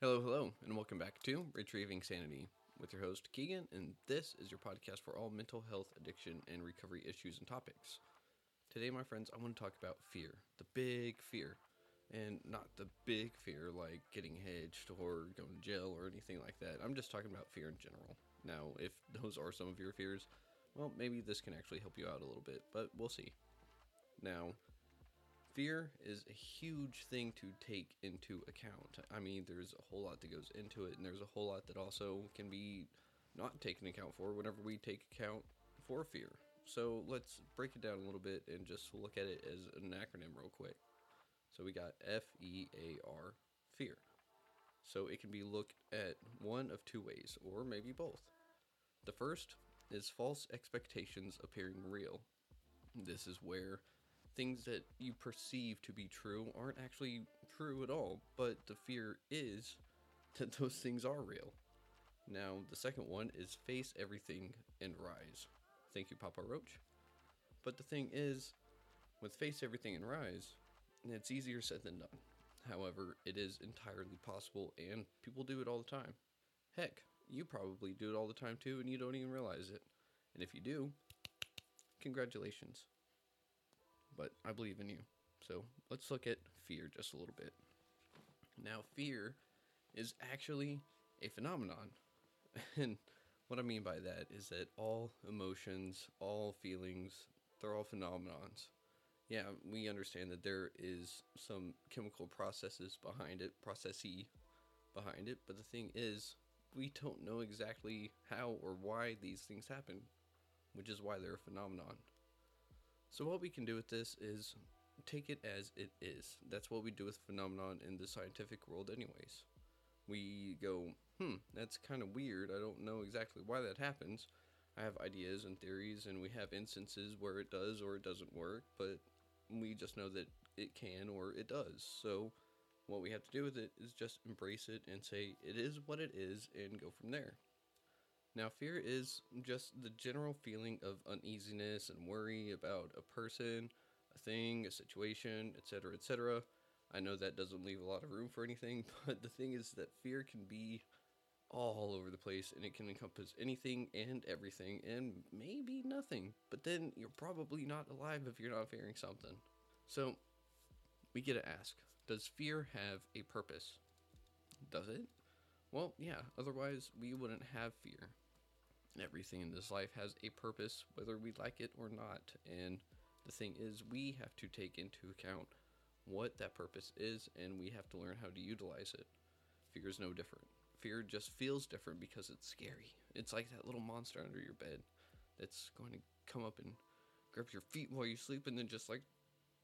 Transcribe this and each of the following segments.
Hello, hello, and welcome back to Retrieving Sanity with your host Keegan, and this is your podcast for all mental health, addiction, and recovery issues and topics. Today, my friends, I want to talk about fear, the big fear, and not the big fear like getting hitched or going to jail or anything like that. I'm just talking about fear in general. Now, if those are some of your fears, well, maybe this can actually help you out a little bit, but we'll see. Now, fear is a huge thing to take into account. I mean, there's a whole lot that goes into it, and there's a whole lot that also can be not taken account for whenever we take account for fear. So let's break it down a little bit and just look at it as an acronym real quick. So we got F E A R, fear. So it can be looked at one of two ways, or maybe both. The first is false expectations appearing real. This is where things that you perceive to be true aren't actually true at all, but the fear is that those things are real. Now, the second one is face everything and rise. Thank you, Papa Roach. But the thing is, with face everything and rise, it's easier said than done. However, it is entirely possible, and people do it all the time. Heck, you probably do it all the time too, and you don't even realize it. And if you do, congratulations. But I believe in you. So let's look at fear just a little bit. Now, fear is actually a phenomenon. And what I mean by that is that all emotions, all feelings, they're all phenomenons. Yeah, we understand that there is some chemical processes behind it, processy behind it, but the thing is, we don't know exactly how or why these things happen, which is why they're a phenomenon. So what we can do with this is take it as it is. That's what we do with phenomenon in the scientific world anyways. We go, hmm, that's kind of weird. I don't know exactly why that happens. I have ideas and theories and we have instances where it does or it doesn't work, but we just know that it can or it does. So what we have to do with it is just embrace it and say it is what it is and go from there. Now, fear is just the general feeling of uneasiness and worry about a person, a thing, a situation, etc., etc. I know that doesn't leave a lot of room for anything, but the thing is that fear can be all over the place and it can encompass anything and everything and maybe nothing. But then you're probably not alive if you're not fearing something. So, we get to ask Does fear have a purpose? Does it? Well, yeah, otherwise we wouldn't have fear. Everything in this life has a purpose, whether we like it or not. And the thing is, we have to take into account what that purpose is, and we have to learn how to utilize it. Fear is no different. Fear just feels different because it's scary. It's like that little monster under your bed that's going to come up and grab your feet while you sleep and then just like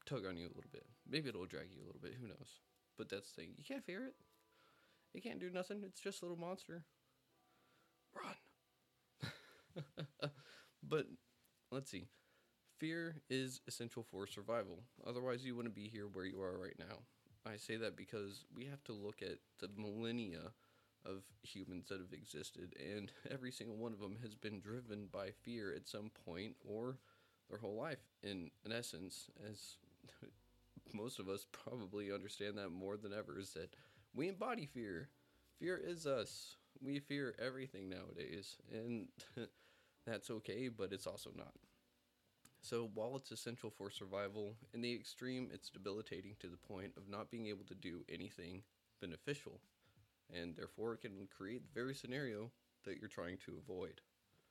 tug on you a little bit. Maybe it'll drag you a little bit, who knows. But that's the thing. You can't fear it. It can't do nothing. It's just a little monster. Run. but let's see. Fear is essential for survival. Otherwise, you wouldn't be here where you are right now. I say that because we have to look at the millennia of humans that have existed, and every single one of them has been driven by fear at some point or their whole life. In, in essence, as most of us probably understand that more than ever, is that we embody fear. Fear is us. We fear everything nowadays, and that's okay, but it's also not. So, while it's essential for survival, in the extreme, it's debilitating to the point of not being able to do anything beneficial, and therefore it can create the very scenario that you're trying to avoid.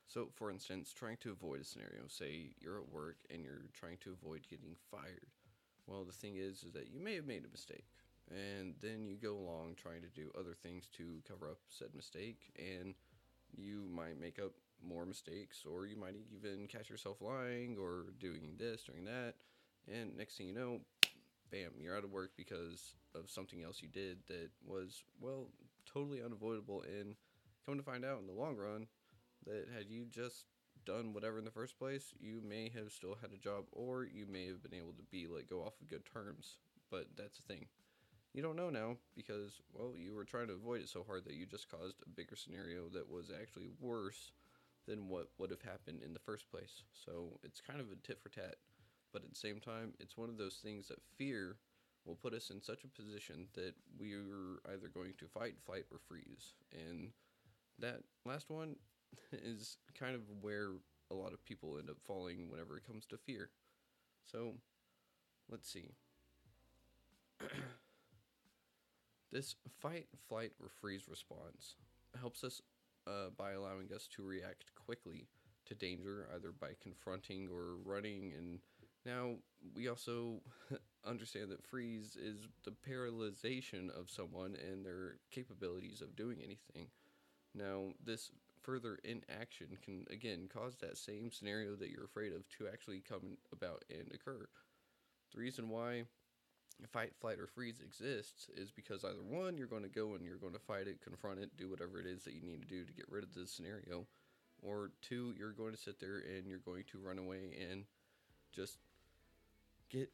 So, for instance, trying to avoid a scenario, say you're at work and you're trying to avoid getting fired. Well, the thing is, is that you may have made a mistake, and then you go along trying to do other things to cover up said mistake, and you might make up more mistakes, or you might even catch yourself lying or doing this, doing that, and next thing you know, bam, you're out of work because of something else you did that was, well, totally unavoidable. And come to find out in the long run, that had you just done whatever in the first place, you may have still had a job, or you may have been able to be let go off of good terms. But that's the thing. You don't know now because, well, you were trying to avoid it so hard that you just caused a bigger scenario that was actually worse than what would have happened in the first place. So it's kind of a tit for tat. But at the same time, it's one of those things that fear will put us in such a position that we're either going to fight, flight, or freeze. And that last one is kind of where a lot of people end up falling whenever it comes to fear. So, let's see. this fight, flight, or freeze response helps us uh, by allowing us to react quickly to danger, either by confronting or running. And now we also understand that freeze is the paralyzation of someone and their capabilities of doing anything. Now, this further inaction can again cause that same scenario that you're afraid of to actually come about and occur. The reason why fight, flight, or freeze exists is because either one, you're going to go and you're going to fight it, confront it, do whatever it is that you need to do to get rid of this scenario, or two, you're going to sit there and you're going to run away and just get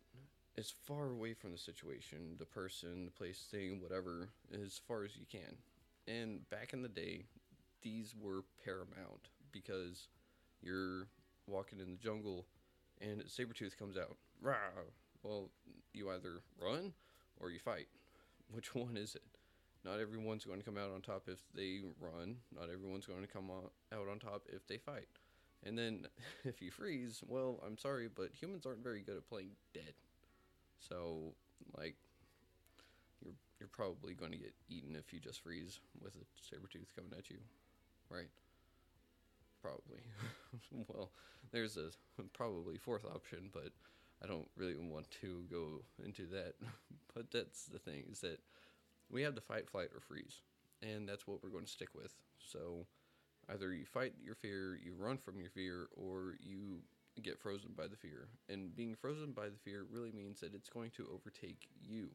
as far away from the situation, the person, the place, thing, whatever, as far as you can. And back in the day, these were paramount because you're walking in the jungle and Sabretooth comes out. Rah! Well, you either run or you fight. Which one is it? Not everyone's going to come out on top if they run. Not everyone's going to come out on top if they fight. And then if you freeze, well, I'm sorry, but humans aren't very good at playing dead. So, like, you're you're probably going to get eaten if you just freeze with a saber tooth coming at you, right? Probably. well, there's a probably fourth option, but I don't really want to go into that. but that's the thing is that we have the fight, flight, or freeze, and that's what we're going to stick with. So either you fight your fear, you run from your fear, or you get frozen by the fear. And being frozen by the fear really means that it's going to overtake you.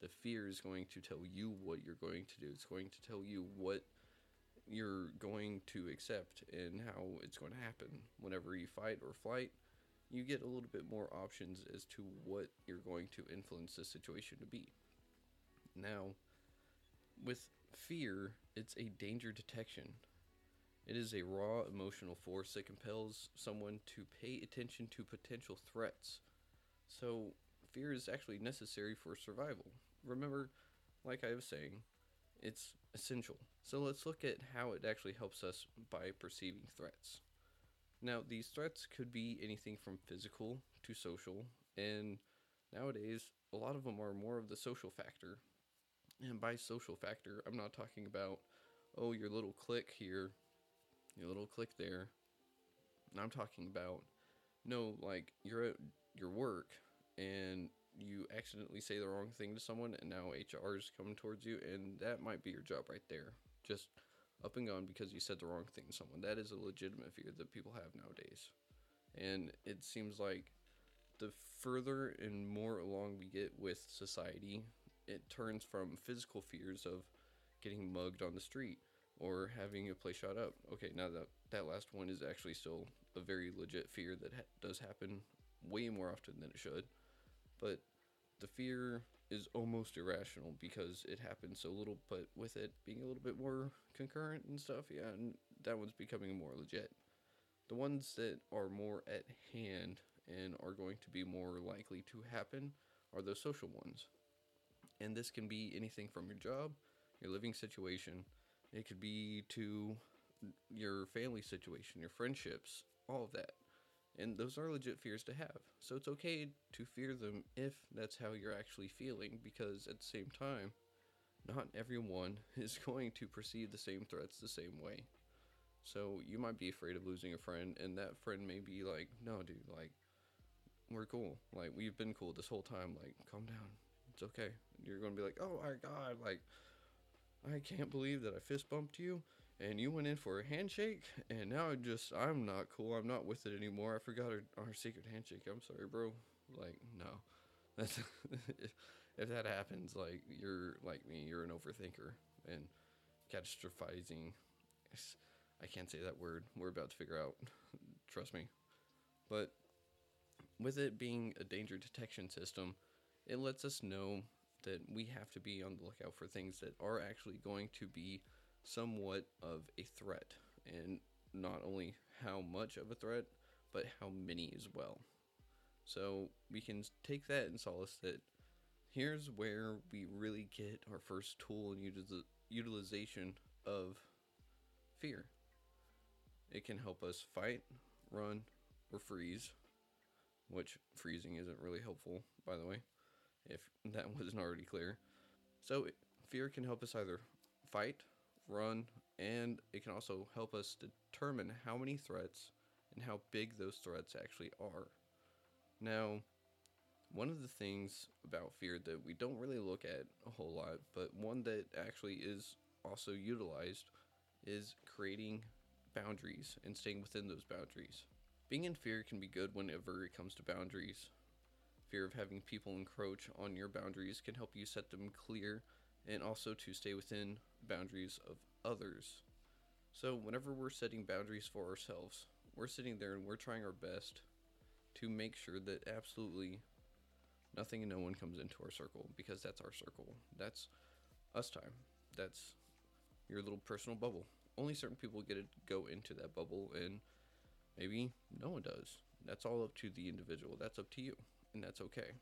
The fear is going to tell you what you're going to do. It's going to tell you what you're going to accept and how it's going to happen. Whenever you fight or flight, you get a little bit more options as to what you're going to influence the situation to be. Now, with fear, it's a danger detection. It is a raw emotional force that compels someone to pay attention to potential threats. So, fear is actually necessary for survival. Remember, like I was saying, it's essential. So, let's look at how it actually helps us by perceiving threats. Now, these threats could be anything from physical to social, and nowadays, a lot of them are more of the social factor. And by social factor, I'm not talking about, oh, your little click here your little click there. I'm talking about no, like you're at your work and you accidentally say the wrong thing to someone and now HR is coming towards you and that might be your job right there. Just up and gone because you said the wrong thing to someone. That is a legitimate fear that people have nowadays. And it seems like the further and more along we get with society, it turns from physical fears of getting mugged on the street or having a place shot up. Okay, now that that last one is actually still a very legit fear that ha- does happen way more often than it should, but the fear is almost irrational because it happens so little. But with it being a little bit more concurrent and stuff, yeah, and that one's becoming more legit. The ones that are more at hand and are going to be more likely to happen are those social ones. And this can be anything from your job, your living situation, it could be to your family situation, your friendships, all of that. And those are legit fears to have. So it's okay to fear them if that's how you're actually feeling, because at the same time, not everyone is going to perceive the same threats the same way. So you might be afraid of losing a friend, and that friend may be like, no, dude, like, we're cool. Like, we've been cool this whole time. Like, calm down. It's okay. You're going to be like, oh my God, like, I can't believe that I fist bumped you and you went in for a handshake and now I just I'm not cool. I'm not with it anymore. I forgot our, our secret handshake. I'm sorry, bro. Like, no. That's if, if that happens, like you're like me, you're an overthinker and catastrophizing. I can't say that word. We're about to figure out. Trust me. But with it being a danger detection system, it lets us know that we have to be on the lookout for things that are actually going to be somewhat of a threat and not only how much of a threat but how many as well so we can take that and solace that here's where we really get our first tool and util- utilization of fear. It can help us fight, run, or freeze, which freezing isn't really helpful, by the way, if that wasn't already clear. So, fear can help us either fight, run, and it can also help us determine how many threats and how big those threats actually are. Now, one of the things about fear that we don't really look at a whole lot, but one that actually is also utilized, is creating boundaries and staying within those boundaries. Being in fear can be good whenever it comes to boundaries. Fear of having people encroach on your boundaries can help you set them clear and also to stay within boundaries of others. So, whenever we're setting boundaries for ourselves, we're sitting there and we're trying our best to make sure that absolutely nothing and no one comes into our circle because that's our circle. That's us time. That's your little personal bubble. Only certain people get to go into that bubble, and maybe no one does. That's all up to the individual. That's up to you, and that's okay.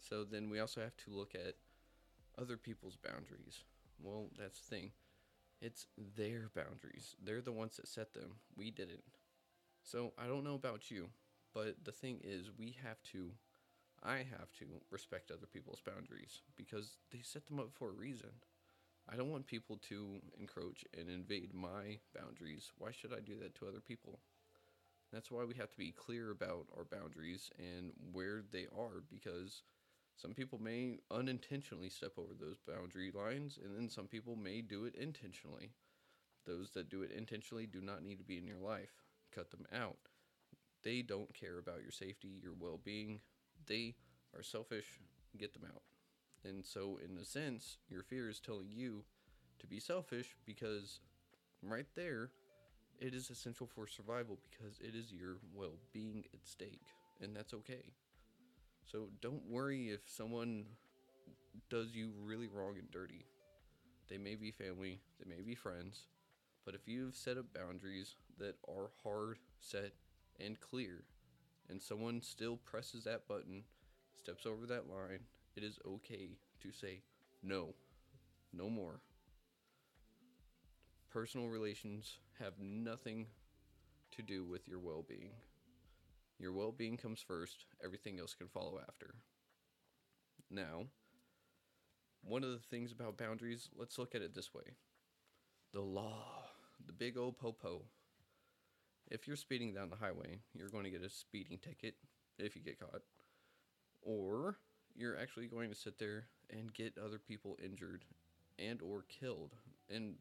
So then we also have to look at other people's boundaries. Well, that's the thing. It's their boundaries. They're the ones that set them. We didn't. So I don't know about you, but the thing is, we have to, I have to respect other people's boundaries because they set them up for a reason. I don't want people to encroach and invade my boundaries. Why should I do that to other people? That's why we have to be clear about our boundaries and where they are because some people may unintentionally step over those boundary lines, and then some people may do it intentionally. Those that do it intentionally do not need to be in your life. Cut them out. They don't care about your safety, your well being. They are selfish. Get them out. And so, in a sense, your fear is telling you to be selfish because right there, it is essential for survival because it is your well being at stake. And that's okay. So don't worry if someone does you really wrong and dirty. They may be family, they may be friends, but if you've set up boundaries that are hard, set, and clear, and someone still presses that button, steps over that line, it is okay to say no, no more. Personal relations have nothing to do with your well being. Your well being comes first, everything else can follow after. Now, one of the things about boundaries, let's look at it this way the law, the big old popo. If you're speeding down the highway, you're going to get a speeding ticket if you get caught. Or you're actually going to sit there and get other people injured and or killed. And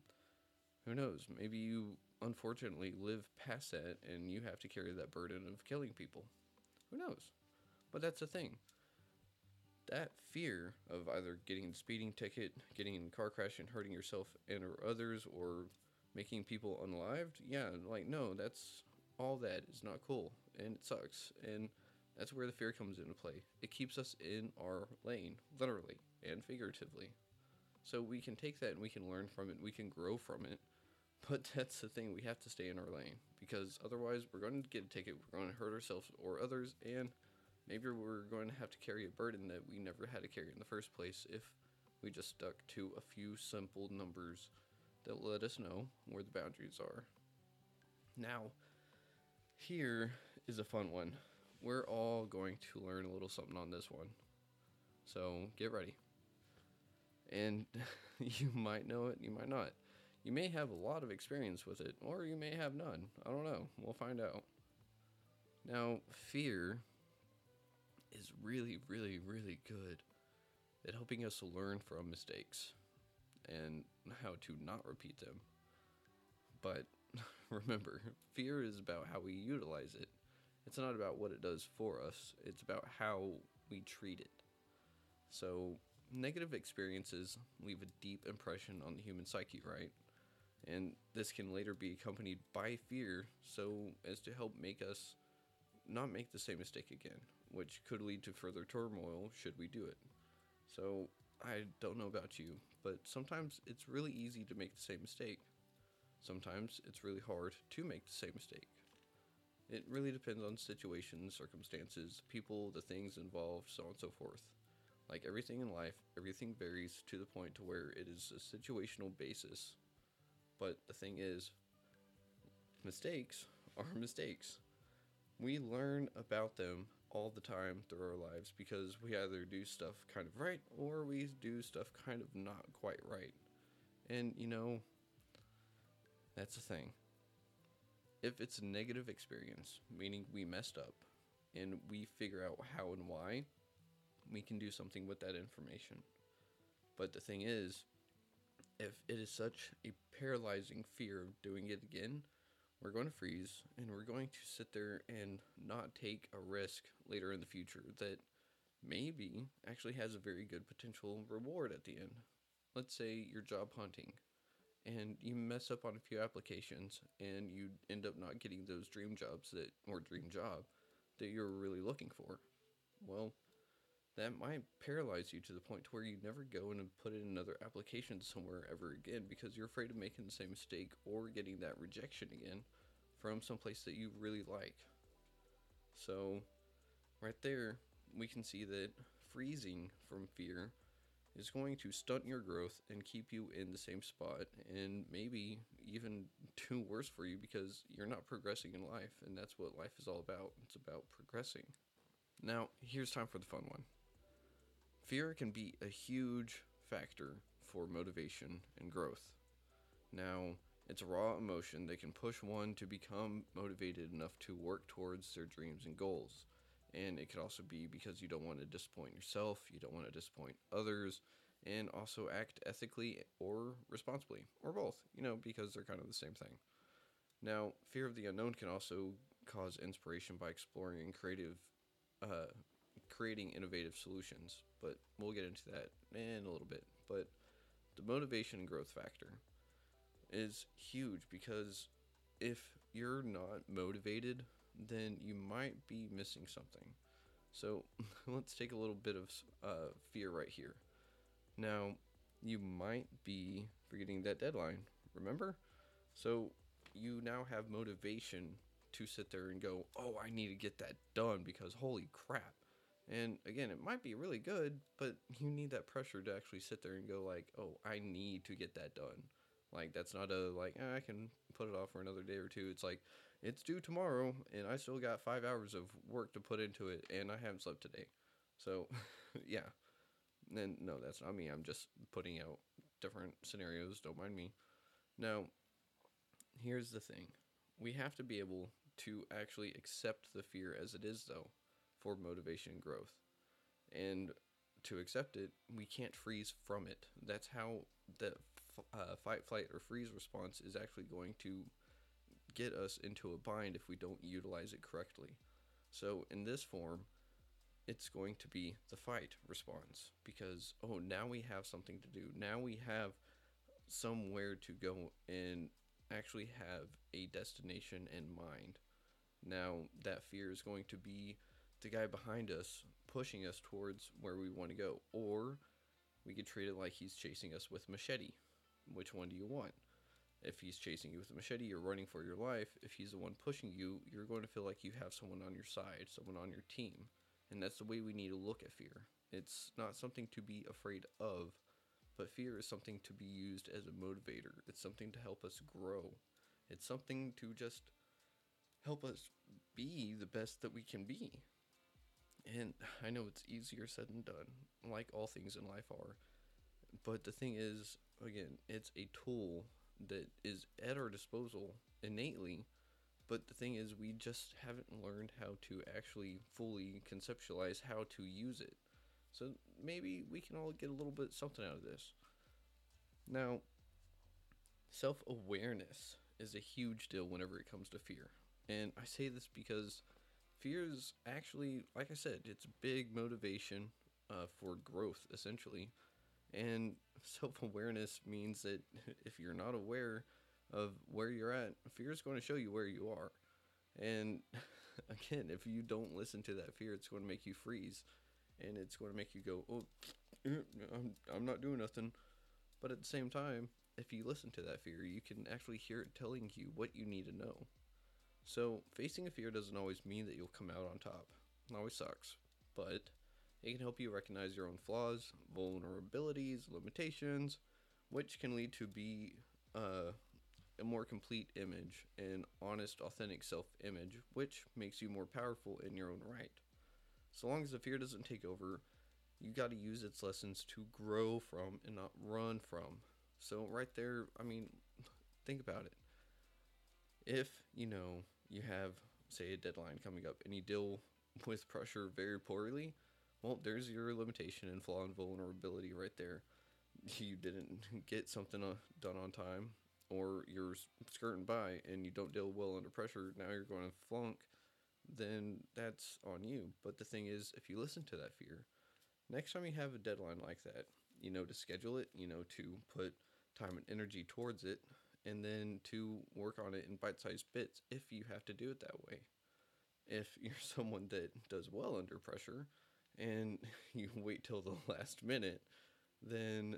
who knows, maybe you unfortunately live past that and you have to carry that burden of killing people. Who knows? But that's the thing. That fear of either getting a speeding ticket, getting in a car crash and hurting yourself and or others or making people unalived, yeah, like no, that's all that is not cool and it sucks. And that's where the fear comes into play. It keeps us in our lane, literally and figuratively. So we can take that and we can learn from it, we can grow from it but that's the thing, we have to stay in our lane because otherwise we're going to get a ticket, we're going to hurt ourselves or others, and maybe we're going to have to carry a burden that we never had to carry in the first place if we just stuck to a few simple numbers that let us know where the boundaries are. Now, here is a fun one. We're all going to learn a little something on this one. So get ready. And you might know it, you might not. You may have a lot of experience with it, or you may have none. I don't know. We'll find out. Now, fear is really, really, really good at helping us learn from mistakes and how to not repeat them. But remember, fear is about how we utilize it. It's not about what it does for us, it's about how we treat it. So, negative experiences leave a deep impression on the human psyche, right? And this can later be accompanied by fear so as to help make us not make the same mistake again, which could lead to further turmoil should we do it. So, I don't know about you, but sometimes it's really easy to make the same mistake. Sometimes it's really hard to make the same mistake. It really depends on situations, circumstances, people, the things involved, so on and so forth. Like everything in life, everything varies to the point to where it is a situational basis. But the thing is, mistakes are mistakes. We learn about them all the time through our lives because we either do stuff kind of right or we do stuff kind of not quite right. And you know, that's the thing. If it's a negative experience, meaning we messed up, and we figure out how and why, we can do something with that information. But the thing is, if it is such a paralyzing fear of doing it again, we're going to freeze and we're going to sit there and not take a risk later in the future that maybe actually has a very good potential reward at the end. Let's say you're job hunting and you mess up on a few applications and you end up not getting those dream jobs that or dream job that you're really looking for. Well, that might paralyze you to the point to where you never go in and put in another application somewhere ever again because you're afraid of making the same mistake or getting that rejection again from some place that you really like. So, right there, we can see that freezing from fear is going to stunt your growth and keep you in the same spot and maybe even do worse for you because you're not progressing in life and that's what life is all about. It's about progressing. Now, here's time for the fun one. Fear can be a huge factor for motivation and growth. Now, it's a raw emotion that can push one to become motivated enough to work towards their dreams and goals. And it could also be because you don't want to disappoint yourself, you don't want to disappoint others, and also act ethically or responsibly, or both, you know, because they're kind of the same thing. Now, fear of the unknown can also cause inspiration by exploring creative uh, creating innovative solutions, but we'll get into that in a little bit. But the motivation and growth factor is huge because if you're not motivated, then you might be missing something. So let's take a little bit of uh, fear right here. Now, you might be forgetting that deadline, remember? So you now have motivation to sit there and go, oh, I need to get that done because holy crap, and again, it might be really good, but you need that pressure to actually sit there and go like, "Oh, I need to get that done." Like that's not a like eh, I can put it off for another day or two. It's like it's due tomorrow, and I still got five hours of work to put into it, and I haven't slept today. So, yeah. And no, that's not me. I'm just putting out different scenarios. Don't mind me. Now, here's the thing: we have to be able to actually accept the fear as it is, though for motivation and growth. And to accept it, we can't freeze from it. That's how the uh, fight, flight, or freeze response is actually going to get us into a bind if we don't utilize it correctly. So, in this form, it's going to be the fight response because, oh, now we have something to do. Now we have somewhere to go and actually have a destination in mind. Now, that fear is going to be the guy behind us pushing us towards where we want to go. Or we could treat it like he's chasing us with machete. Which one do you want? If he's chasing you with a machete, you're running for your life. If he's the one pushing you, you're going to feel like you have someone on your side, someone on your team. And that's the way we need to look at fear. It's not something to be afraid of, but fear is something to be used as a motivator. It's something to help us grow. It's something to just help us be the best that we can be. And I know it's easier said than done, like all things in life are. But the thing is, again, it's a tool that is at our disposal innately. But the thing is, we just haven't learned how to actually fully conceptualize how to use it. So maybe we can all get a little bit something out of this. Now, self awareness is a huge deal whenever it comes to fear. And I say this because fear is actually, like I said, it's big motivation uh, for growth, essentially. And self awareness means that if you're not aware of where you're at, fear is going to show you where you are. And again, if you don't listen to that fear, it's going to make you freeze and it's going to make you go, oh, I'm, I'm not doing nothing. But at the same time, if you listen to that fear, you can actually hear it telling you what you need to know. So, facing a fear doesn't always mean that you'll come out on top. It always sucks. But It can help you recognize your own flaws, vulnerabilities, limitations, which can lead to be uh, a more complete image, an honest, authentic self image, which makes you more powerful in your own right. So long as the fear doesn't take over, you got to use its lessons to grow from and not run from. So, right there, I mean, think about it. If, you know, you have, say, a deadline coming up and you deal with pressure very poorly, well, there's your limitation and flaw and vulnerability right there. You didn't get something uh, done on time, or you're skirting by and you don't deal well under pressure. Now you're going to flunk. Then that's on you. But the thing is, if you listen to that fear, next time you have a deadline like that, you know to schedule it, you know to put time and energy towards it, and then to work on it in bite sized bits if you have to do it that way. If you're someone that does well under pressure and you wait till the last minute, then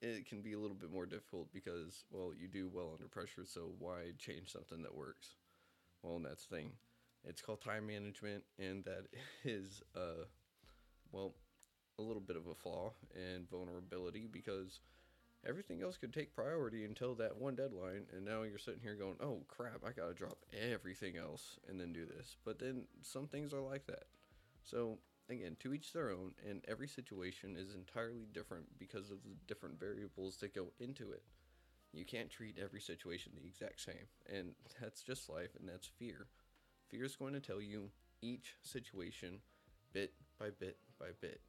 it can be a little bit more difficult because, well, you do well under pressure, so why change something that works? Well, that's the thing. It's called time management, and that is, uh, well, a little bit of a flaw and vulnerability because everything else could take priority until that one deadline and now you're sitting here going oh crap i gotta drop everything else and then do this. But then some things are like that. So again to each their own and every situation is entirely different because of the different variables that go into it. You can't treat every situation the exact same and that's just life and that's fear. Fear is going to tell you each situation bit by bit by bit.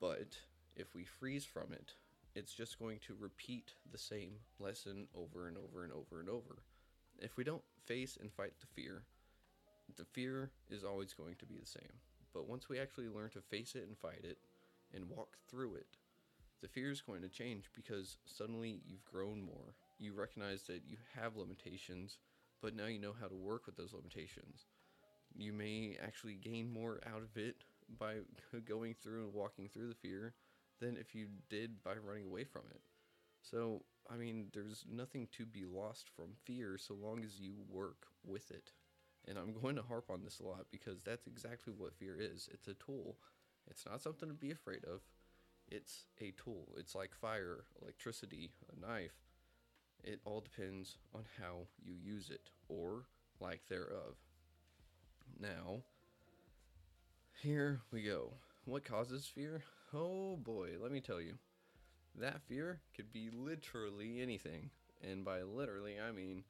But if we freeze from it it's just going to repeat the same lesson over and over and over and over. If we don't face and fight the fear, the fear is always going to be the same. But once we actually learn to face it and fight it and walk through it, the fear is going to change because suddenly you've grown more. You recognize that you have limitations, but now you know how to work with those limitations. You may actually gain more out of it by going through and walking through the fear than if you did by running away from it. So, I mean, there's nothing to be lost from fear so long as you work with it. And I'm going to harp on this a lot because that's exactly what fear is it's a tool, it's not something to be afraid of. It's a tool. It's like fire, electricity, a knife. It all depends on how you use it or lack thereof. Now, here we go. What causes fear? Oh boy, let me tell you. That fear could be literally anything. And by literally, I mean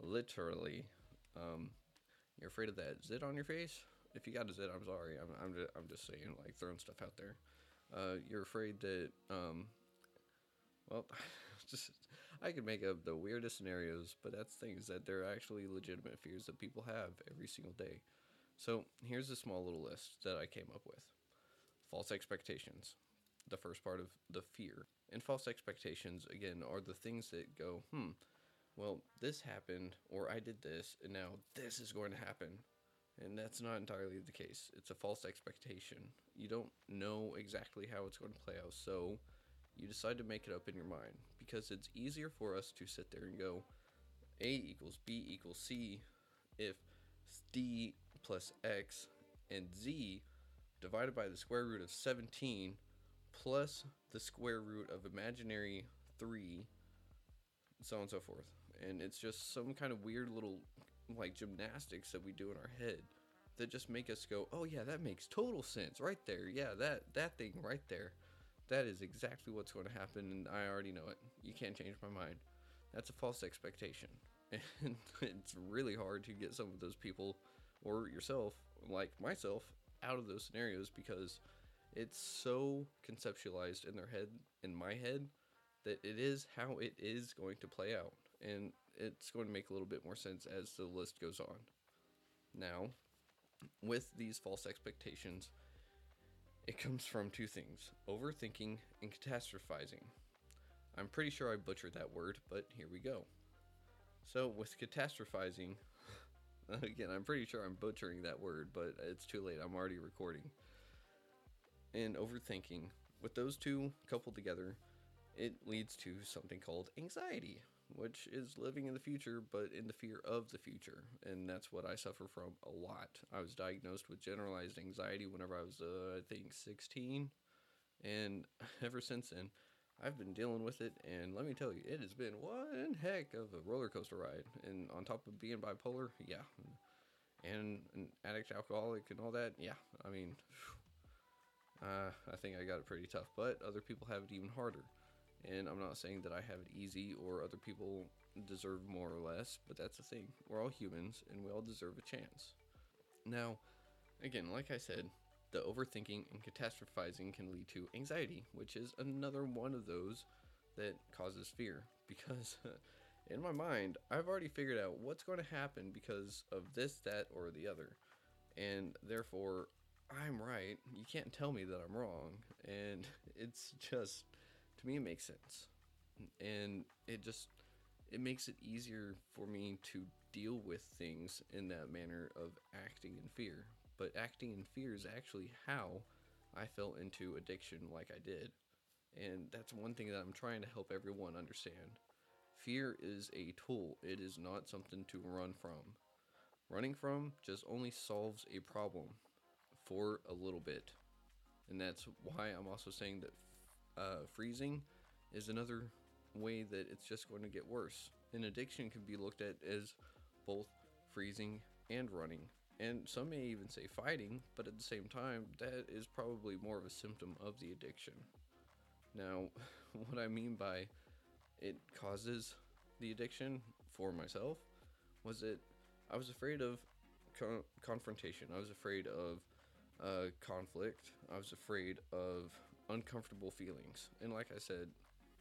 literally. Um, you're afraid of that zit on your face? If you got a zit, I'm sorry. I'm, I'm, just, I'm just saying, like, throwing stuff out there. Uh, you're afraid that, um, well, just, I could make up the weirdest scenarios, but that's things that they're actually legitimate fears that people have every single day. So here's a small little list that I came up with false expectations, the first part of the fear. And false expectations, again, are the things that go, hmm, well, this happened, or I did this, and now this is going to happen. And that's not entirely the case. It's a false expectation. You don't know exactly how it's going to play out, so you decide to make it up in your mind because it's easier for us to sit there and go A equals B equals C if D plus X and Z divided by the square root of 17 plus the square root of imaginary 3 so on and so forth. And it's just some kind of weird little like gymnastics that we do in our head that just make us go oh yeah that makes total sense right there. Yeah that that thing right there. That is exactly what's going to happen and i already know it. You can't change my mind. That's a false expectation. And it's really hard to get some of those people or yourself like myself out of those scenarios because it's so conceptualized in their head, in my head, that it is how it is going to play out. And it's going to make a little bit more sense as the list goes on. Now, with these false expectations, it comes from two things overthinking and catastrophizing. I'm pretty sure I butchered that word, but here we go. So, with catastrophizing, Again, I'm pretty sure I'm butchering that word, but it's too late. I'm already recording. And overthinking. With those two coupled together, it leads to something called anxiety. which is living in the future, but in the fear of the future. And that's what I suffer from a lot. I was diagnosed with generalized anxiety whenever I was, uh, I think, 16. And ever since then, I've been dealing with it. And let me tell you, it has been one heck of a roller coaster ride. And on top of being bipolar, yeah. And an addict, alcoholic, and all that, yeah. I mean, uh, I think I got it pretty tough. But other people have it even harder. And I'm not saying that I have it easy or other people deserve more or less, but that's the thing. We're all humans and we all deserve a chance. Now, again, like I said, the overthinking and catastrophizing can lead to anxiety, which is another one of those that causes fear. Because in my mind, I've already figured out what's going to happen because of this, that, or the other. And therefore, I'm right. You can't tell me that I'm wrong. And it's just to me it makes sense and it just it makes it easier for me to deal with things in that manner of acting in fear but acting in fear is actually how i fell into addiction like i did. And that's one thing that i'm trying to help everyone understand. Fear is a tool. It is not something to run from. Running from just only solves a problem for a little bit. And that's why i'm also saying that uh, freezing is another way that it's just going to get worse. An addiction can be looked at as both freezing and running. And some may even say fighting, but at the same time, that is probably more of a symptom of the addiction. Now, what I mean by it causes the addiction for myself was that I was afraid of co- confrontation. I was afraid of uh, conflict. I was afraid of uncomfortable feelings. And like I said,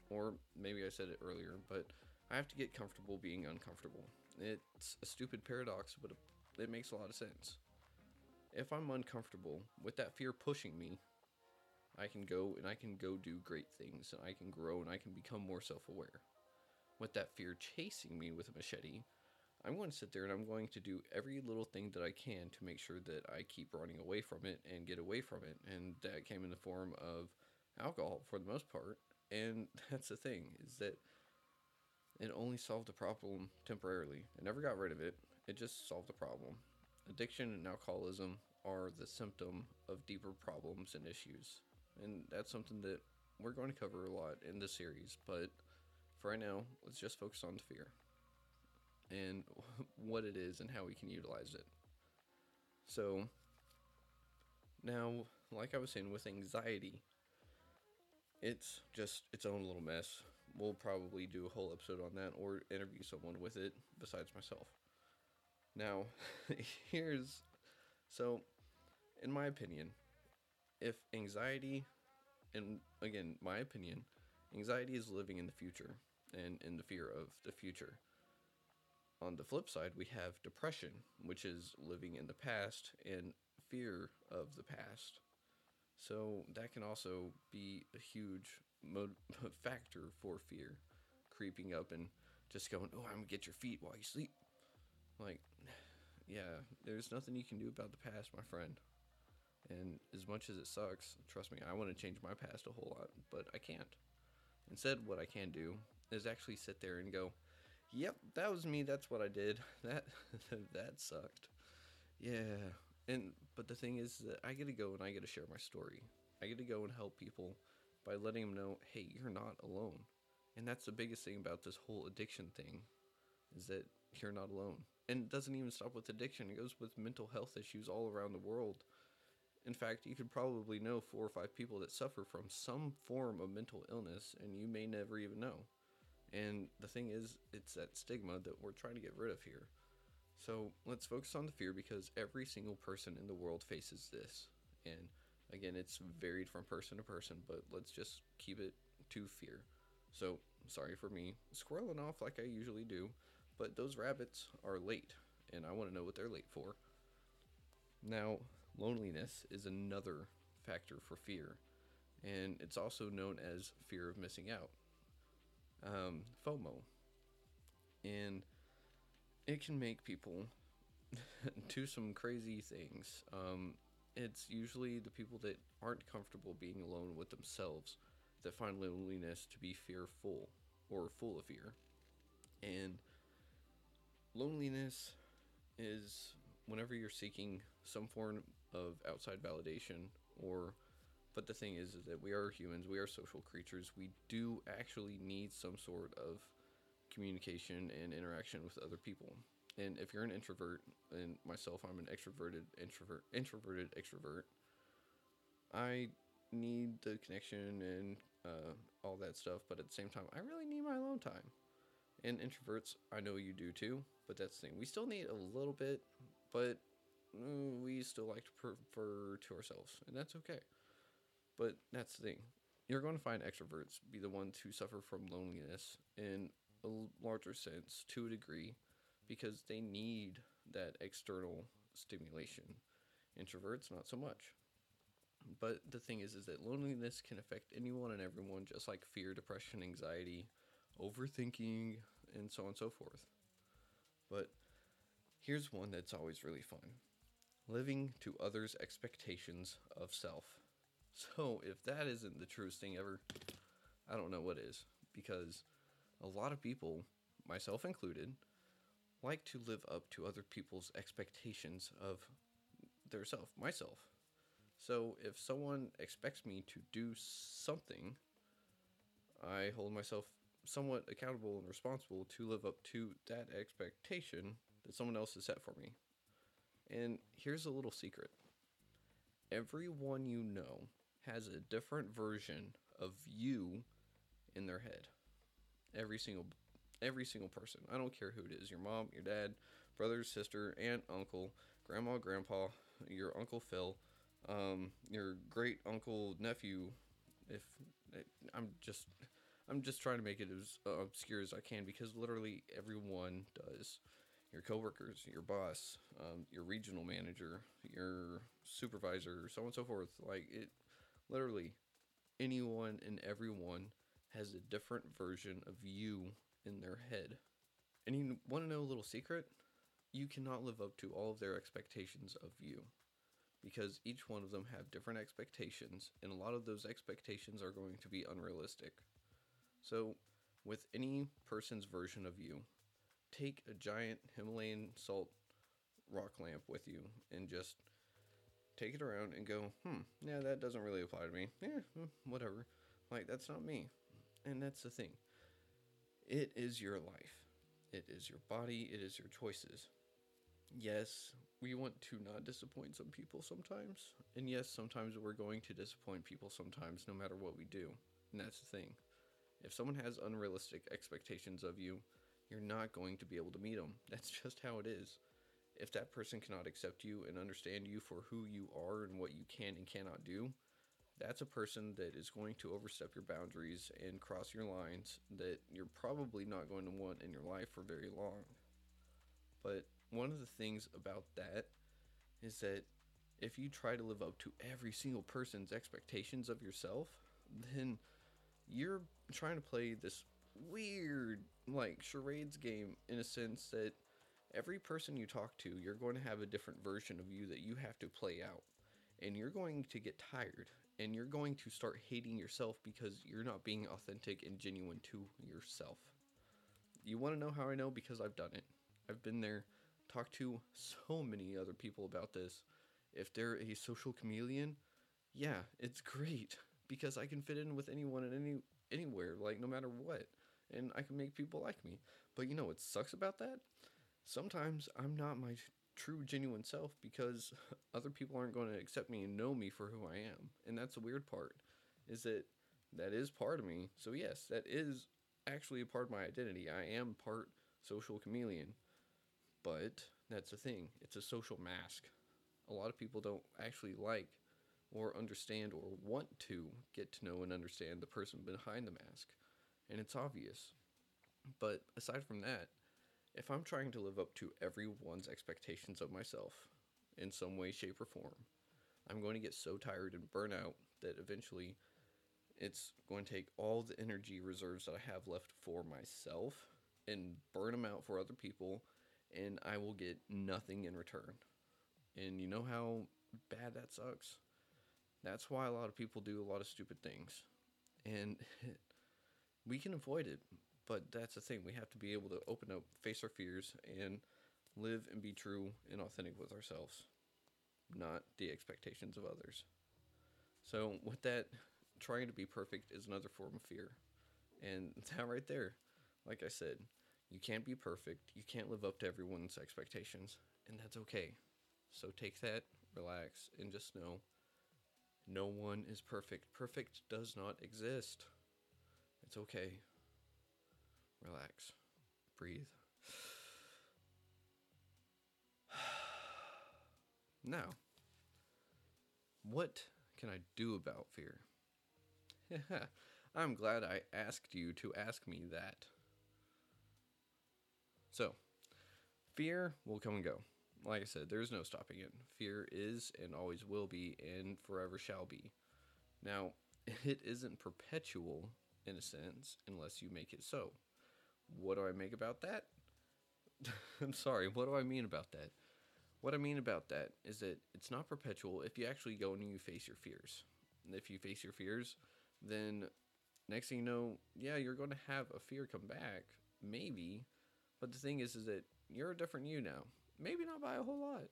or maybe I said it earlier, but I have to get comfortable being uncomfortable. It's a stupid paradox, but it makes a lot of sense. If I'm uncomfortable with that fear pushing me, I can go and I can go do great things and I can grow and I can become more self aware. With that fear chasing me with a machete, I'm going to sit there and I'm going to do every little thing that I can to make sure that I keep running away from it and get away from it. And that came in the form of alcohol for the most part. And that's the thing is that it only solved the problem temporarily. It never got rid of it. It just solved the problem. Addiction and alcoholism are the symptom of deeper problems and issues. And that's something that we're going to cover a lot in this series, but for right now, let's just focus on fear and what it is and how we can utilize it. So, now, like I was saying, with anxiety, it's just its own little mess. We'll probably do a whole episode on that or interview someone with it besides myself. Now, here's so, in my opinion, if anxiety, and again, my opinion, anxiety is living in the future and in the fear of the future on the flip side, we have depression, which is living in the past and fear of the past. So that can also be a huge mo- factor for fear, creeping up and just going, "Oh, I'm gonna get your feet while you sleep." Like, yeah, there's nothing you can do about the past, my friend. And as much as it sucks, trust me, I want to change my past a whole lot, but I can't. Instead, what I can do is actually sit there and go, Yep, that was me. That's what I did. That that sucked. Yeah. And but the thing is that I get to go and I get to share my story. I get to go and help people by letting them know, "Hey, you're not alone." And that's the biggest thing about this whole addiction thing is that you're not alone. And it doesn't even stop with addiction. It goes with mental health issues all around the world. In fact, you could probably know four or five people that suffer from some form of mental illness and you may never even know. And the thing is, it's that stigma that we're trying to get rid of here. So let's focus on the fear because every single person in the world faces this. And again, it's varied from person to person, but let's just keep it to fear. So, sorry for me squirreling off like I usually do, but those rabbits are late, and I want to know what they're late for. Now, loneliness is another factor for fear, and it's also known as fear of missing out um, FOMO. And it can make people do some crazy things. Um, it's usually the people that aren't comfortable being alone with themselves that find loneliness to be fearful or full of fear. And loneliness is whenever you're seeking some form of outside validation or but the thing is, is that we are humans we are social creatures. We do actually need some sort of communication and interaction with other people. And if you're an introvert and myself i'm an extroverted introvert introverted extrovert i need the connection and uh, all that stuff. But at the same time i really need my alone time and introverts i know you do too but that's the thing we still need a little bit but mm, we still like to prefer to ourselves and that's okay but that's the thing you're going to find extroverts be the ones who suffer from loneliness in a larger sense to a degree because they need that external stimulation. Introverts, not so much. But the thing is, is that loneliness can affect anyone and everyone, just like fear, depression, anxiety, overthinking, and so on and so forth. But here's one that's always really fun living to others' expectations of self. So, if that isn't the truest thing ever, I don't know what is. Because a lot of people, myself included, like to live up to other people's expectations of their self, myself. So if someone expects me to do something, I hold myself somewhat accountable and responsible to live up to that expectation that someone else has set for me. And here's a little secret everyone you know has a different version of you in their head. Every single every single person. I don't care who it is your mom, your dad, brother, sister, aunt, uncle, grandma, grandpa, your uncle Phil, um, your great uncle, nephew. If I'm just. I'm just trying to make it as uh, obscure as I can because literally everyone does. Your coworkers, your boss, um, your regional manager, your supervisor, so on and so forth. Like it, literally, anyone and everyone has a different version of you in their head. And you want to know a little secret? You cannot live up to all of their expectations of you because each one of them have different expectations and a lot of those expectations are going to be unrealistic. So, with any person's version of you, take a giant Himalayan salt rock lamp with you and just take it around and go, hmm, yeah, that doesn't really apply to me. Yeah, hmm, whatever. Like, that's not me. And that's the thing. It is your life. It is your body. It is your choices. Yes, we want to not disappoint some people sometimes. And yes, sometimes we're going to disappoint people sometimes, no matter what we do. And that's the thing. If someone has unrealistic expectations of you, you're not going to be able to meet them. That's just how it is. If that person cannot accept you and understand you for who you are and what you can and cannot do, that's a person that is going to overstep your boundaries and cross your lines that you're probably not going to want in your life for very long. But one of the things about that is that if you try to live up to every single person's expectations of yourself, then you're trying to play this weird, like, charades game in a sense that every person you talk to, you're going to have a different version of you that you have to play out. And you're going to get tired and you're going to start hating yourself because you're not being authentic and genuine to yourself. You want to know how I know? Because I've done it. I've been there, talked to so many other people about this. If they're a social chameleon, yeah, it's great because I can fit in with anyone and any anywhere, like no matter what, and I can make people like me. But you know what sucks about that? Sometimes I'm not my true genuine self because other people aren't going to accept me and know me for who I am. And that's the weird part is that that is part of me. So yes, that is actually a part of my identity. I am part social chameleon. But that's the thing. It's a social mask. A lot of people don't actually like or understand or want to get to know and understand the person behind the mask. And it's obvious. But aside from that, if I'm trying to live up to everyone's expectations of myself in some way, shape, or form, I'm going to get so tired and burn out that eventually it's going to take all the energy reserves that I have left for myself and burn them out for other people, and I will get nothing in return. And you know how bad that sucks? That's why a lot of people do a lot of stupid things. And we can avoid it but that's the thing. We have to be able to open up, face our fears, and live and be true and authentic with ourselves, not the expectations of others. So, with that, trying to be perfect is another form of fear. And that right there, like I said, you can't be perfect. You can't live up to everyone's expectations, and that's okay. So take that, relax, and just know no one is perfect. Perfect does not exist. It's okay. Relax. Breathe. Now, what can I do about fear? I'm glad I asked you to ask me that. So, fear will come and go. Like I said, there's no stopping it. Fear is and always will be and forever shall be. Now, it isn't perpetual in a sense unless you make it so. What do I make about that? I'm sorry, what do I mean about that? What I mean about that is that it's not perpetual if you actually go and you face your fears. And if you face your fears, then next thing you know, yeah, you're going to have a fear come back, maybe. But the thing is, is that you're a different you now. Maybe not by a whole lot,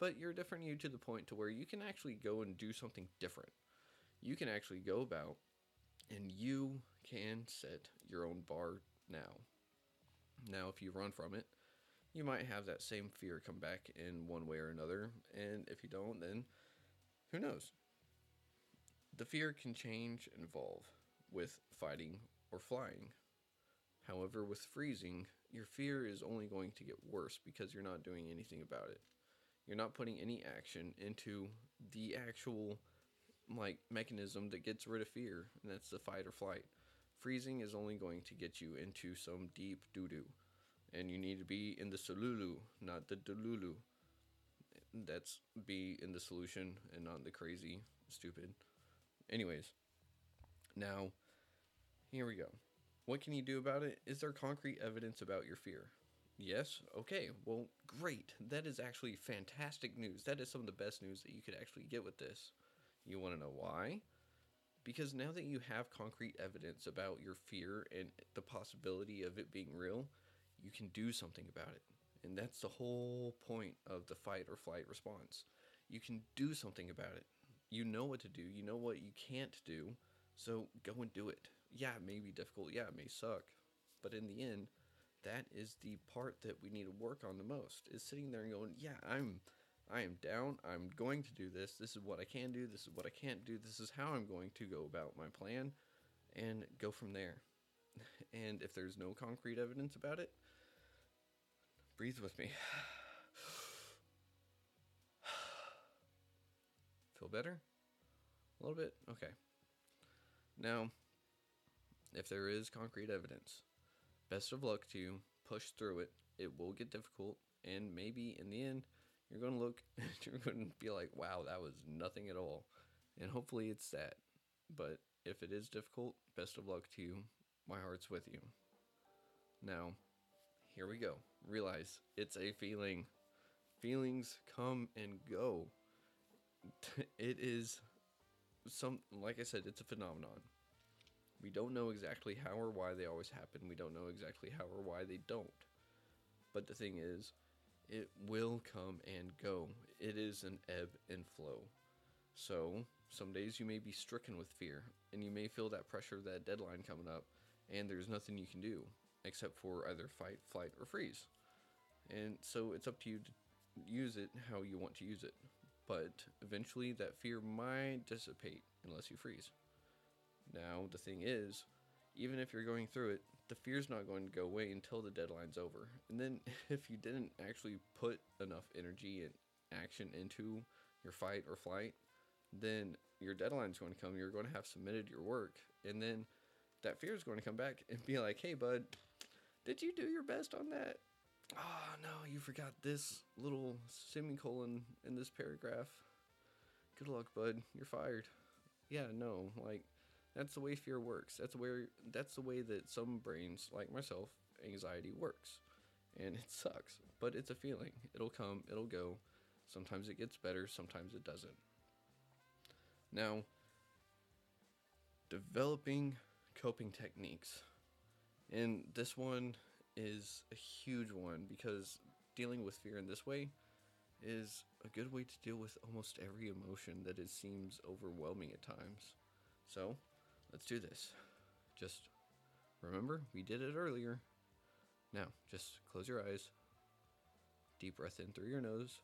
but you're different you to the point to where you can actually go and do something different. You can actually go about and you can set your own bar now. Now, if you run from it, you might have that same fear come back in one way or another. And if you don't, then who knows? The fear can change and evolve with fighting or flying. However, with freezing, your fear is only going to get worse because you're not doing anything about it. You're not putting any action into the actual like mechanism that gets rid of fear, and that's the fight or flight. Freezing is only going to get you into some deep doo doo, and you need to be in the solulu, not the delulu. That's be in the solution and not the crazy, stupid. Anyways, now here we go. What can you do about it? Is there concrete evidence about your fear? Yes? Okay, well, great. That is actually fantastic news. That is some of the best news that you could actually get with this. You want to know why? Because now that you have concrete evidence about your fear and the possibility of it being real, you can do something about it. And that's the whole point of the fight or flight response. You can do something about it. You know what to do, you know what you can't do, so go and do it yeah, it may be difficult. Yeah, it may suck. But in the end, that is the part that we need to work on the most is sitting there and going, yeah, I'm I am down. I'm going to do this. This is what I can do. This is what I can't do. This is how I'm going to go about my plan and go from there. And if there's no concrete evidence about it, breathe with me. Feel better? A little bit? Okay. Now, if there is concrete evidence. Best of luck to you. Push through it. It will get difficult, and maybe in the end, you're going to look, you're going to be like, wow, that was nothing at all. And hopefully it's that. But if it is difficult, best of luck to you. My heart's with you. Now, here we go. Realize it's a feeling. Feelings come and go. It is some, like I said, it's a phenomenon. We don't know exactly how or why they always happen. We don't know exactly how or why they don't. But the thing is, it will come and go. It is an ebb and flow. So, some days you may be stricken with fear, and you may feel that pressure of that deadline coming up, and there's nothing you can do except for either fight, flight, or freeze. And so it's up to you to use it how you want to use it. But eventually, that fear might dissipate unless you freeze. Now, the thing is, even if you're going through it, the fear's not going to go away until the deadline's over. And then, if you didn't actually put enough energy and action into your fight or flight, then your deadline's going to come. You're going to have submitted your work. And then that fear is going to come back and be like, hey, bud, did you do your best on that? Oh, no, you forgot this little semicolon in this paragraph. Good luck, bud. You're fired. Yeah, no, like, that's the way fear works. That's where that's the way that some brains, like myself, anxiety works. And it sucks, but it's a feeling. It'll come, it'll go. Sometimes it gets better, sometimes it doesn't. Now, developing coping techniques And this one is a huge one because dealing with fear in this way is a good way to deal with almost every emotion that it seems overwhelming at times. So, let's do this. Just remember, we did it earlier. Now, just close your eyes. Deep breath in through your nose.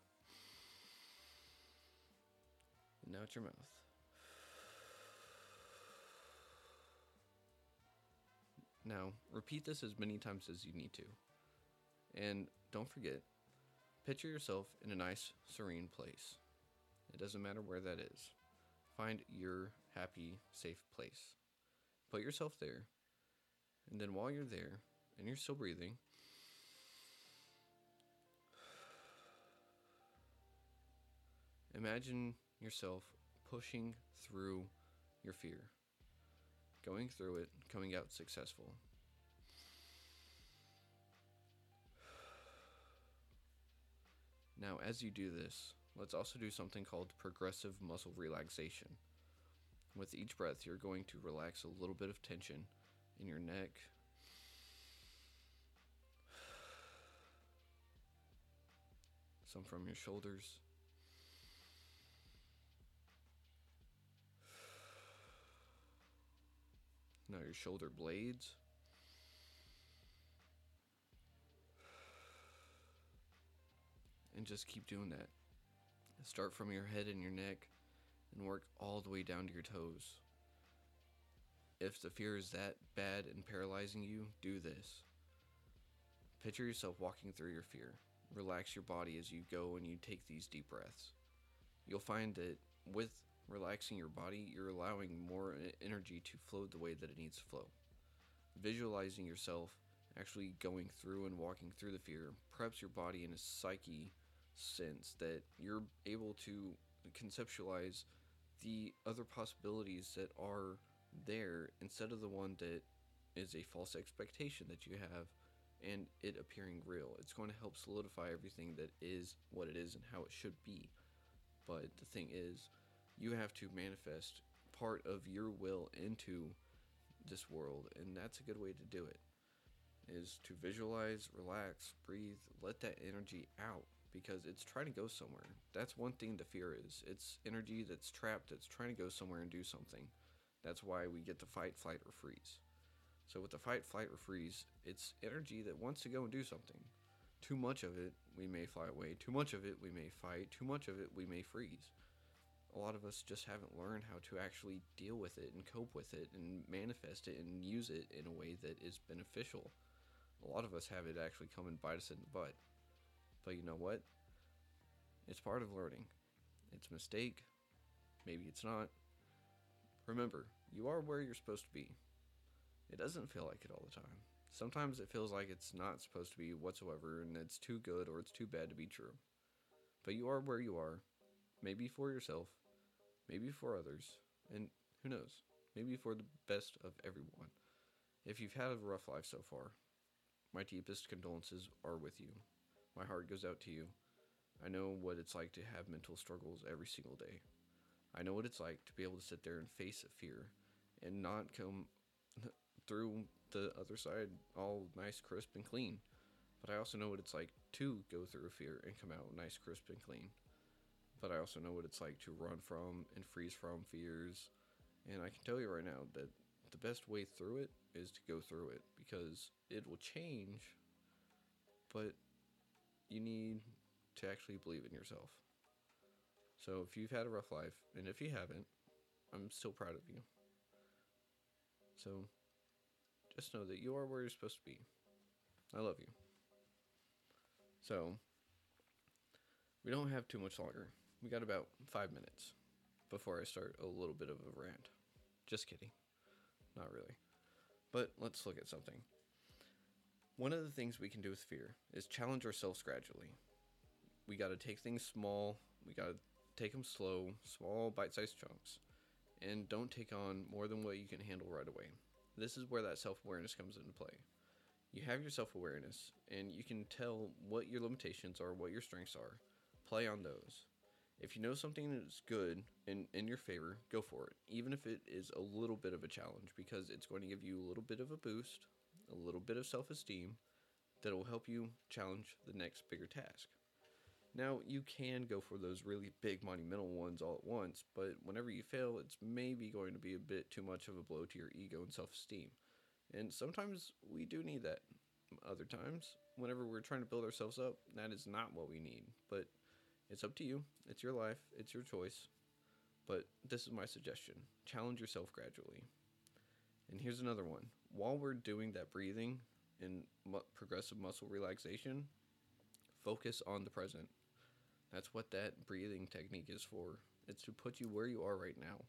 And out your mouth. Now, repeat this as many times as you need to. And don't forget, picture yourself in a nice, serene place. It doesn't matter where that is. Find your happy, safe place. Put yourself there. And then while you're there and you're still breathing, imagine yourself pushing through your fear, going through it, coming out successful. Now, as you do this, let's also do something called progressive muscle relaxation. With each breath, you're going to relax a little bit of tension in your neck. Some from your shoulders. Now your shoulder blades. And just keep doing that. Start from your head and your neck and work all the way down to your toes. If the fear is that bad and paralyzing you, do this. Picture yourself walking through your fear. Relax your body as you go and you take these deep breaths. You'll find that with relaxing your body, you're allowing more energy to flow the way that it needs to flow. Visualizing yourself actually going through and walking through the fear preps your body in a psyche sense that you're able to conceptualize the other possibilities that are there instead of the one that is a false expectation that you have and it appearing real. It's going to help solidify everything that is what it is and how it should be. But the thing is, you have to manifest part of your will into this world, and that's a good way to do it. Is to visualize, relax, breathe, let that energy out because it's trying to go somewhere. That's one thing the fear is. It's energy that's trapped, that's trying to go somewhere and do something. That's why we get to fight, flight, or freeze. So with the fight, flight, or freeze, it's energy that wants to go and do something. Too much of it, we may fly away. Too much of it, we may fight. Too much of it, we may freeze. A lot of us just haven't learned how to actually deal with it and cope with it and manifest it and use it in a way that is beneficial. A lot of us have it actually come and bite us in the butt. But you know what? It's part of learning. It's a mistake. Maybe it's not. Remember, you are where you're supposed to be. It doesn't feel like it all the time. Sometimes it feels like it's not supposed to be whatsoever and it's too good or it's too bad to be true. But you are where you are, maybe for yourself, maybe for others, and who knows, maybe for the best of everyone. If you've had a rough life so far, my deepest condolences are with you. My heart goes out to you. I know what it's like to have mental struggles every single day. I know what it's like to be able to sit there and face a fear and not come through the other side all nice, crisp, and clean. But I also know what it's like to go through a fear and come out nice, crisp, and clean. But I also know what it's like to run from and freeze from fears. And I can tell you right now that the best way through it is to go through it because it will change, but you need to actually believe in yourself. So if you've had a rough life, and if you haven't, I'm still proud of you. So just know that you are where you're supposed to be. I love you. So we don't have too much longer. We got about five minutes before I start a little bit of a rant. Just kidding. Not really. But let's look at something. One of the things we can do with fear is challenge ourselves gradually. We got to take things small, we got to take them slow, small bite sized chunks, and don't take on more than what you can handle right away. This is where that self awareness comes into play. You have your self awareness, and you can tell what your limitations are, what your strengths are. Play on those. If you know something is good and in your favor, go for it, even if it is a little bit of a challenge, because it's going to give you a little bit of a boost, a little bit of self esteem that will help you challenge the next bigger task. Now, you can go for those really big monumental ones all at once, but whenever you fail, it's maybe going to be a bit too much of a blow to your ego and self esteem. And sometimes we do need that. Other times, whenever we're trying to build ourselves up, that is not what we need. But it's up to you. It's your life, it's your choice. But this is my suggestion challenge yourself gradually. And here's another one. While we're doing that breathing and mu- progressive muscle relaxation, focus on the present. That's what that breathing technique is for. It's to put you where you are right now.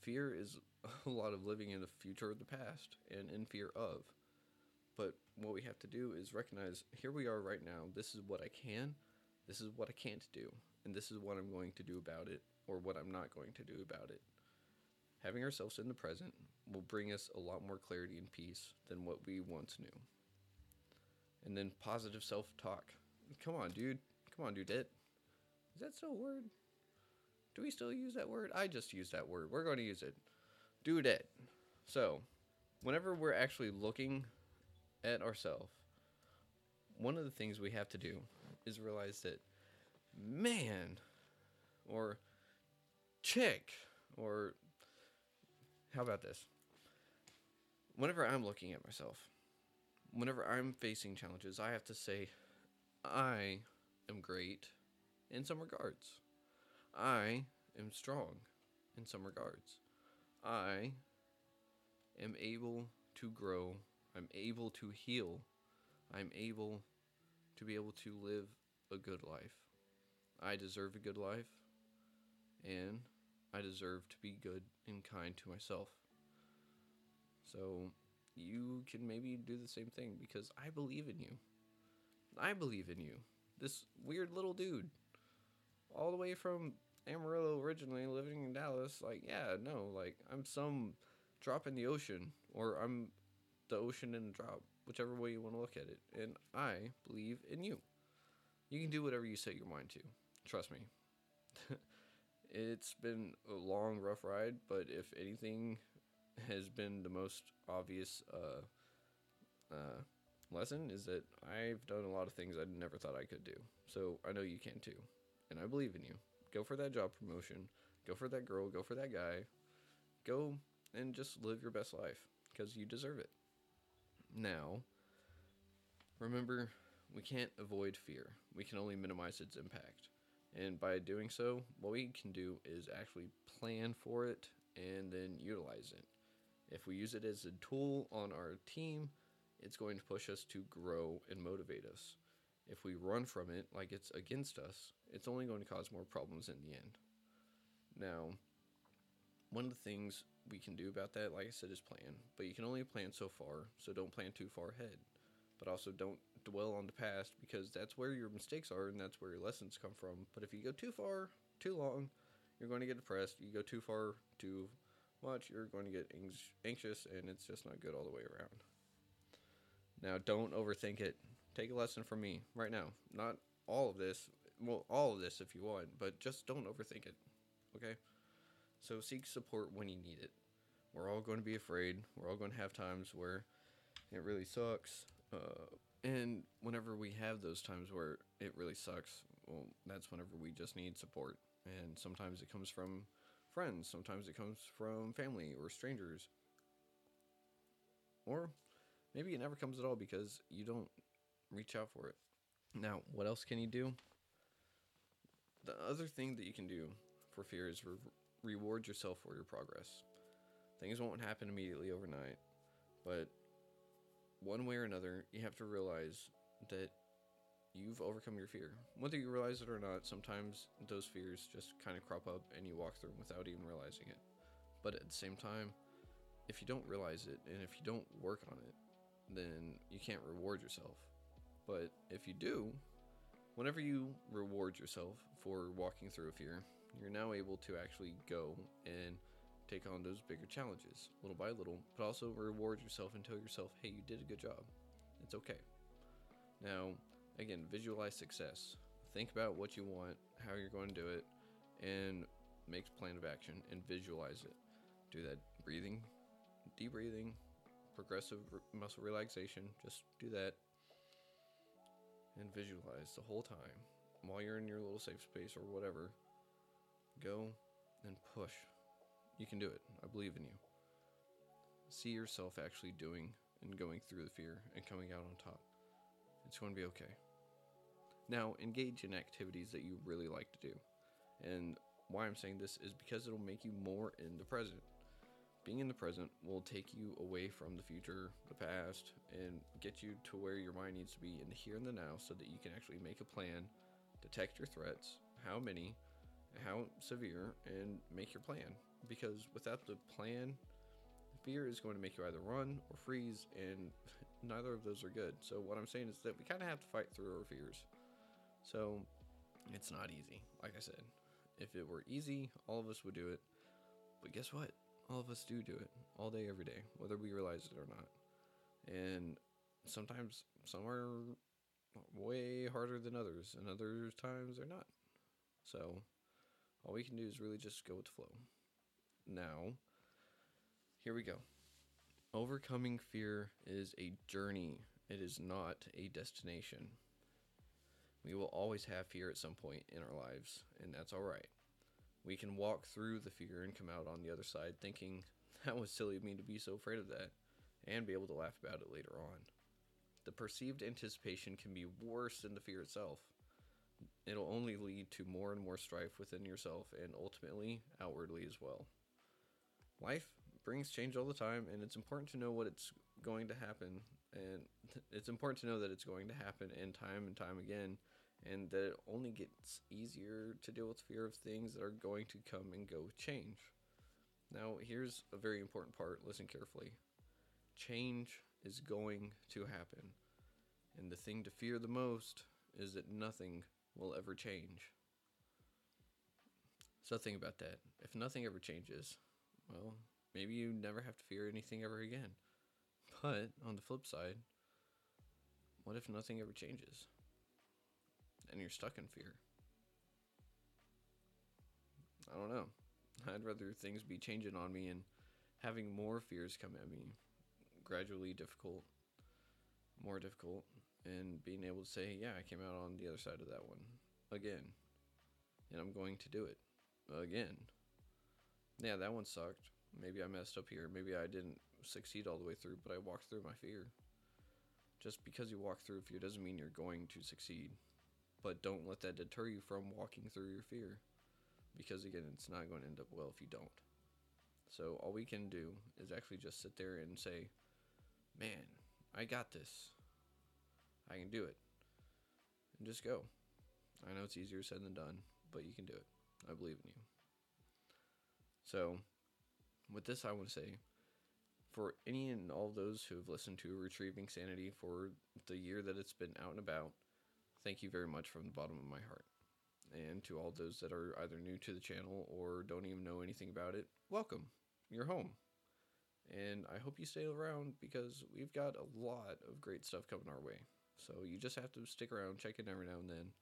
Fear is a lot of living in the future or the past and in fear of. But what we have to do is recognize here we are right now. This is what I can, this is what I can't do, and this is what I'm going to do about it or what I'm not going to do about it. Having ourselves in the present will bring us a lot more clarity and peace than what we once knew. And then positive self talk. Come on, dude. Come on, dude. It. Is that still a word? Do we still use that word? I just used that word. We're going to use it. Do it. So, whenever we're actually looking at ourselves, one of the things we have to do is realize that, man, or chick, or how about this? Whenever I'm looking at myself, whenever I'm facing challenges, I have to say, I am great in some regards. I am strong in some regards. I am able to grow. I'm able to heal. I'm able to be able to live a good life. I deserve a good life. And I deserve to be good and kind to myself. So you can maybe do the same thing because I believe in you. I believe in you. This weird little dude, all the way from Amarillo originally, living in Dallas. Like, yeah, no, like I'm some drop in the ocean, or I'm the ocean in a drop, whichever way you want to look at it. And I believe in you. You can do whatever you set your mind to. Trust me. it's been a long, rough ride, but if anything has been the most obvious uh, uh, lesson is that I've done a lot of things I never thought I could do. So I know you can too. And I believe in you. Go for that job promotion. Go for that girl. Go for that guy. Go and just live your best life because you deserve it. Now, remember, we can't avoid fear, we can only minimize its impact. And by doing so, what we can do is actually plan for it and then utilize it. If we use it as a tool on our team, it's going to push us to grow and motivate us. If we run from it like it's against us, it's only going to cause more problems in the end. Now, one of the things we can do about that, like I said, is plan. But you can only plan so far, so don't plan too far ahead. But also don't dwell on the past because that's where your mistakes are and that's where your lessons come from. But if you go too far, too long, you're going to get depressed. You go too far, too much, you're going to get anxious and it's just not good all the way around. Now, don't overthink it. Take a lesson from me right now. Not all of this, well, all of this if you want, but just don't overthink it. Okay? So seek support when you need it. We're all going to be afraid. We're all going to have times where it really sucks. Uh, and whenever we have those times where it really sucks, well, that's whenever we just need support. And sometimes it comes from friends, sometimes it comes from family or strangers. Or maybe it never comes at all because you don't reach out for it. Now, what else can you do? The other thing that you can do for fear is re- reward yourself for your progress. Things won't happen immediately overnight, but one way or another, you have to realize that you've overcome your fear. Whether you realize it or not, sometimes those fears just kind of crop up and you walk through them without even realizing it. But at the same time, if you don't realize it and if you don't work on it, then you can't reward yourself. But if you do, whenever you reward yourself for walking through a fear, you're now able to actually go and take on those bigger challenges little by little, but also reward yourself and tell yourself, hey, you did a good job. It's okay. Now, again, visualize success. Think about what you want, how you're going to do it, and make a plan of action and visualize it. Do that breathing, deep breathing, progressive muscle relaxation. Just do that and visualize the whole time while you're in your little safe space or whatever. Go and push. You can do it. I believe in you. See yourself actually doing and going through the fear and coming out on top. It's going to be okay. Now, engage in activities that you really like to do. And why I'm saying this is because it'll make you more in the present. Being in the present will take you away from the future, the past, and get you to where your mind needs to be in the here and the now so that you can actually make a plan, detect your threats, how many, how severe, and make your plan. Because without the plan, fear is going to make you either run or freeze, and neither of those are good. So, what I'm saying is that we kind of have to fight through our fears. So, it's not easy, like I said. If it were easy, all of us would do it. But guess what? All of us do do it all day, every day, whether we realize it or not. And sometimes some are way harder than others, and other times they're not. So, all we can do is really just go with the flow. Now, here we go. Overcoming fear is a journey, it is not a destination. We will always have fear at some point in our lives, and that's all right. We can walk through the fear and come out on the other side thinking, that was silly of me to be so afraid of that, and be able to laugh about it later on. The perceived anticipation can be worse than the fear itself. It'll only lead to more and more strife within yourself and ultimately outwardly as well. Life brings change all the time, and it's important to know what it's going to happen, and it's important to know that it's going to happen in time and time again, and that it only gets easier to deal with fear of things that are going to come and go with change. Now, here's a very important part listen carefully. Change is going to happen, and the thing to fear the most is that nothing will ever change. So, think about that. If nothing ever changes, well, maybe you never have to fear anything ever again. But on the flip side, what if nothing ever changes? And you're stuck in fear? I don't know. I'd rather things be changing on me and having more fears come at me, gradually difficult, more difficult, and being able to say, yeah, I came out on the other side of that one again, and I'm going to do it again. Yeah, that one sucked. Maybe I messed up here. Maybe I didn't succeed all the way through, but I walked through my fear. Just because you walk through fear doesn't mean you're going to succeed. But don't let that deter you from walking through your fear. Because again, it's not going to end up well if you don't. So all we can do is actually just sit there and say, man, I got this. I can do it. And just go. I know it's easier said than done, but you can do it. I believe in you. So, with this, I want to say for any and all those who have listened to Retrieving Sanity for the year that it's been out and about, thank you very much from the bottom of my heart. And to all those that are either new to the channel or don't even know anything about it, welcome. You're home. And I hope you stay around because we've got a lot of great stuff coming our way. So you just have to stick around, check in every now and then.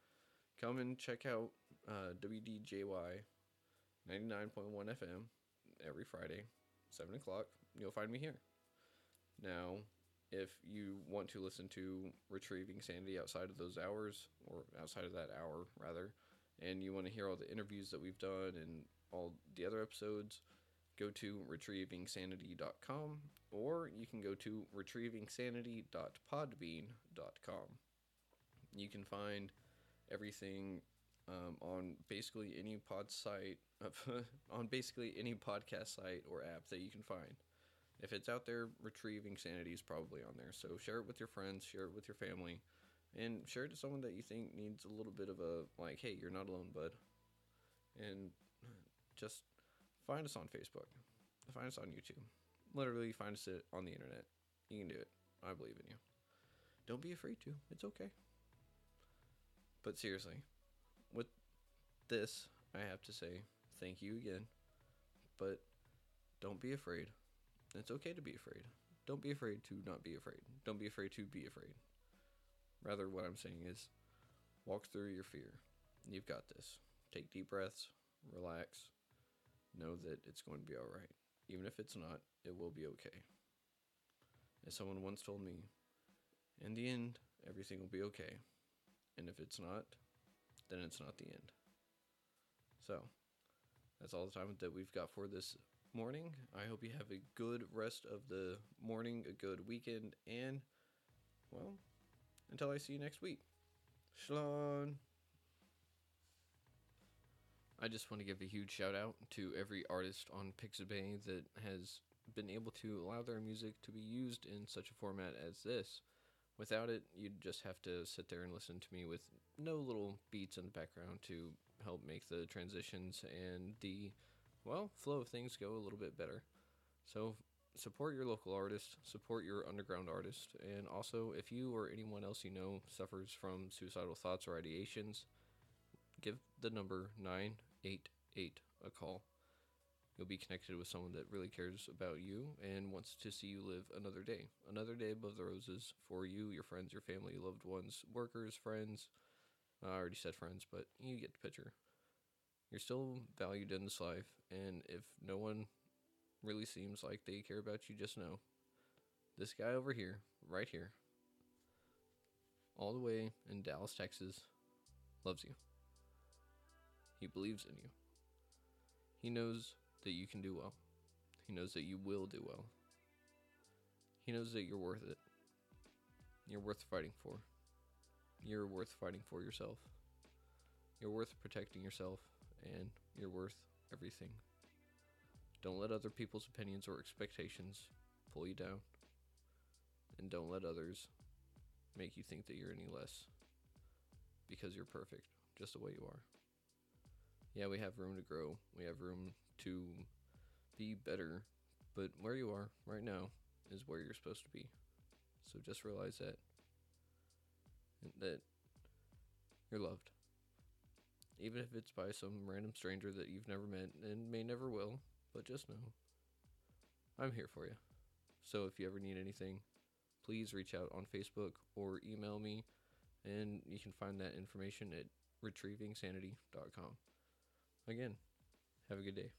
Come and check out uh, WDJY 99.1 FM every Friday, 7 o'clock. You'll find me here. Now, if you want to listen to Retrieving Sanity outside of those hours, or outside of that hour, rather, and you want to hear all the interviews that we've done and all the other episodes, go to retrievingsanity.com or you can go to retrievingsanity.podbean.com. You can find everything um, on basically any pod site, on basically any podcast site or app that you can find. If it's out there, Retrieving Sanity is probably on there. So share it with your friends, share it with your family, and share it to someone that you think needs a little bit of a like, hey, you're not alone, bud. And just find us on Facebook, find us on YouTube. Literally, find us on the internet. You can do it. I believe in you. Don't be afraid to. It's okay. But seriously, with this, I have to say thank you again. But don't be afraid. It's okay to be afraid. Don't be afraid to not be afraid. Don't be afraid to be afraid. Rather, what I'm saying is walk through your fear. You've got this. Take deep breaths, relax, know that it's going to be all right. Even if it's not, it will be okay. As someone once told me, in the end, everything will be okay. And if it's not, then it's not the end. So, that's all the time that we've got for this morning. I hope you have a good rest of the morning, a good weekend, and, well, until I see you next week. Shalom. I just want to give a huge shout out to every artist on Pixabay that has been able to allow their music to be used in such a format as this. Without it, you'd just have to sit there and listen to me with no little beats in the background to help make the transitions and the, well, flow of things go a little bit better. So support your local artist, support your underground artist, and also if you or anyone else you know suffers from suicidal thoughts or ideations, give the number 988 a call. You'll be connected with someone that really cares about you and wants to see you live another day. Another day above the roses for you, your friends, your family, loved ones, workers, friends. I already said friends, but you get the picture. You're still valued in this life, and if no one really seems like they care about you, just know this guy over here, right here, all the way in Dallas, Texas, loves you. He believes in you. He knows that you can do well. He knows that you will do well. He knows that you're worth it. You're worth fighting for. You're worth fighting for yourself. You're worth protecting yourself, and you're worth everything. Don't let other people's opinions or expectations pull you down. And don't let others make you think that you're any less. Because you're perfect, just the way you are. Yeah, we have room to grow. We have room to be better, but where you are right now is where you're supposed to be. So just realize that that you're loved. Even if it's by some random stranger that you've never met and may never will, but just know I'm here for you. So if you ever need anything, please reach out on Facebook or email me, and you can find that information at retrievingsanity.com. Again, have a good day.